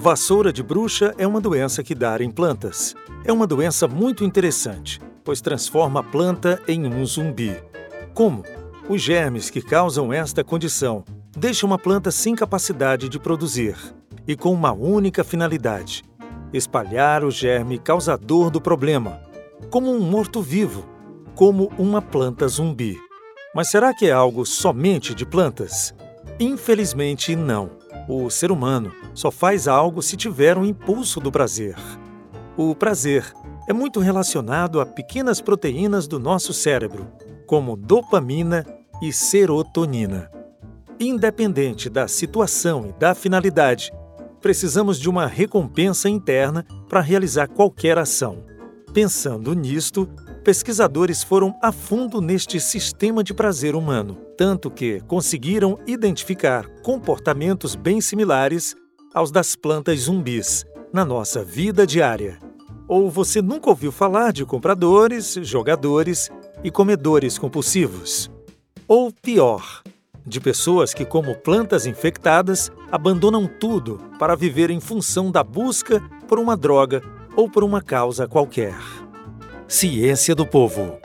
Vassoura de bruxa é uma doença que dá em plantas. É uma doença muito interessante, pois transforma a planta em um zumbi. Como? Os germes que causam esta condição deixam uma planta sem capacidade de produzir e com uma única finalidade: espalhar o germe causador do problema, como um morto-vivo, como uma planta zumbi. Mas será que é algo somente de plantas? Infelizmente, não. O ser humano só faz algo se tiver um impulso do prazer. O prazer é muito relacionado a pequenas proteínas do nosso cérebro, como dopamina e serotonina. Independente da situação e da finalidade, precisamos de uma recompensa interna para realizar qualquer ação. Pensando nisto, pesquisadores foram a fundo neste sistema de prazer humano, tanto que conseguiram identificar comportamentos bem similares aos das plantas zumbis na nossa vida diária. Ou você nunca ouviu falar de compradores, jogadores e comedores compulsivos? Ou pior, de pessoas que, como plantas infectadas, abandonam tudo para viver em função da busca por uma droga ou por uma causa qualquer. Ciência do Povo.